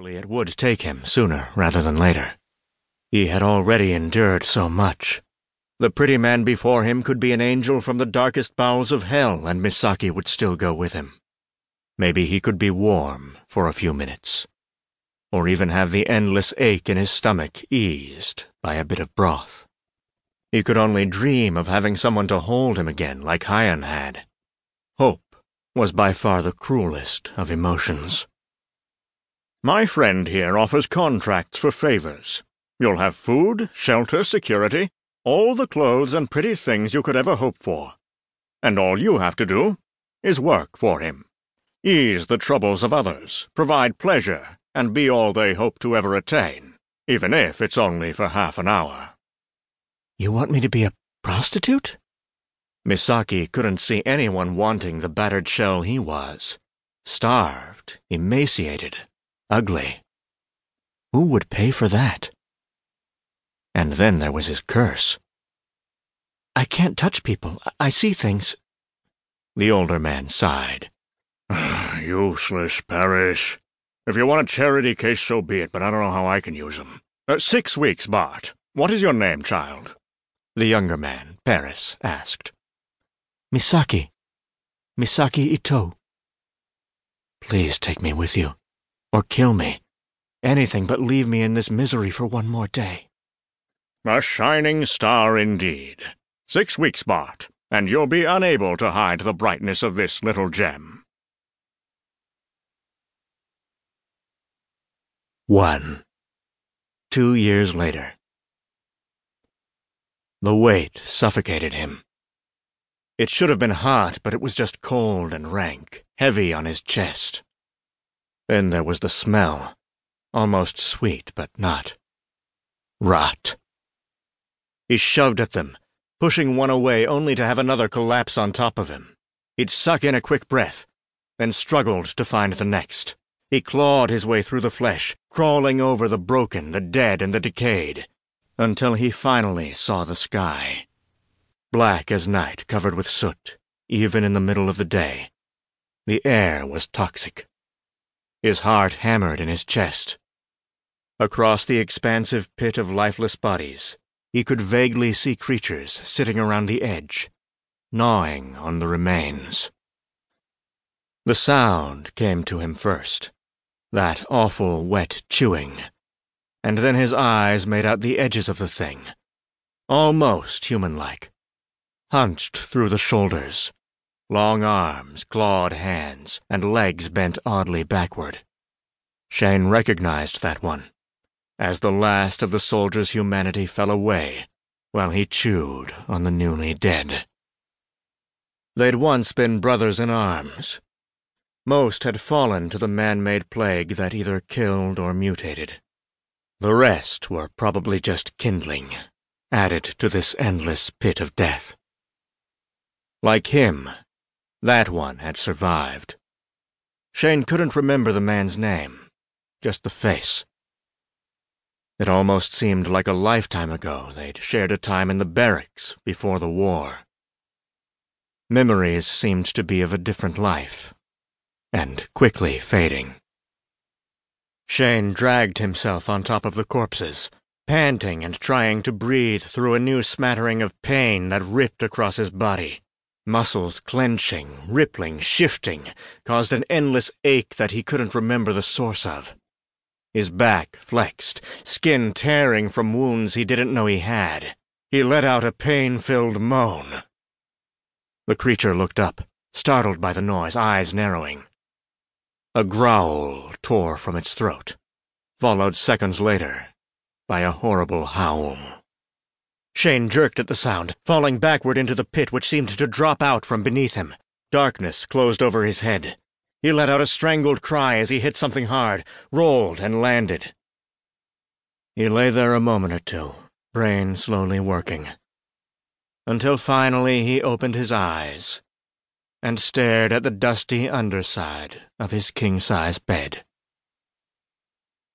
Surely it would take him sooner rather than later. He had already endured so much. The pretty man before him could be an angel from the darkest bowels of hell, and Misaki would still go with him. Maybe he could be warm for a few minutes, or even have the endless ache in his stomach eased by a bit of broth. He could only dream of having someone to hold him again like Hyan had. Hope was by far the cruelest of emotions. My friend here offers contracts for favors. You'll have food, shelter, security, all the clothes and pretty things you could ever hope for. And all you have to do is work for him. Ease the troubles of others, provide pleasure, and be all they hope to ever attain, even if it's only for half an hour. You want me to be a prostitute? Misaki couldn't see anyone wanting the battered shell he was. Starved, emaciated, ugly. Who would pay for that? And then there was his curse. I can't touch people. I see things. The older man sighed. Useless, Parrish. If you want a charity case, so be it, but I don't know how I can use them. Uh, six weeks, Bart. What is your name, child? The younger man, Paris, asked. Misaki. Misaki Itou. Please take me with you. Or kill me. Anything but leave me in this misery for one more day. A shining star indeed. Six weeks, Bart, and you'll be unable to hide the brightness of this little gem. 1. Two years later. The weight suffocated him. It should have been hot, but it was just cold and rank, heavy on his chest. Then there was the smell, almost sweet, but not. Rot. He shoved at them, pushing one away only to have another collapse on top of him. He'd suck in a quick breath, then struggled to find the next. He clawed his way through the flesh, crawling over the broken, the dead, and the decayed, until he finally saw the sky. Black as night, covered with soot, even in the middle of the day. The air was toxic. His heart hammered in his chest. Across the expansive pit of lifeless bodies, he could vaguely see creatures sitting around the edge, gnawing on the remains. The sound came to him first, that awful wet chewing, and then his eyes made out the edges of the thing, almost human-like, hunched through the shoulders, long arms, clawed hands, and legs bent oddly backward. Shane recognized that one as the last of the soldier's humanity fell away while he chewed on the newly dead. They'd once been brothers in arms. Most had fallen to the man-made plague that either killed or mutated. The rest were probably just kindling, added to this endless pit of death. Like him, that one had survived. Shane couldn't remember the man's name, just the face. It almost seemed like a lifetime ago they'd shared a time in the barracks before the war. Memories seemed to be of a different life, and quickly fading. Shane dragged himself on top of the corpses, panting and trying to breathe through a new smattering of pain that ripped across his body. Muscles clenching, rippling, shifting, caused an endless ache that he couldn't remember the source of. His back flexed, skin tearing from wounds he didn't know he had. He let out a pain-filled moan. The creature looked up, startled by the noise, eyes narrowing. A growl tore from its throat, followed seconds later by a horrible howl. Shane jerked at the sound, falling backward into the pit which seemed to drop out from beneath him. Darkness closed over his head. He let out a strangled cry as he hit something hard, rolled, and landed. He lay there a moment or two, brain slowly working, until finally he opened his eyes and stared at the dusty underside of his king-size bed.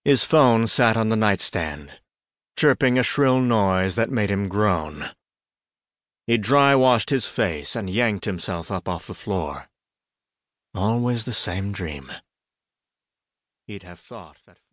His phone sat on the nightstand, chirping a shrill noise that made him groan. He dry-washed his face and yanked himself up off the floor. Always the same dream. He'd have thought that...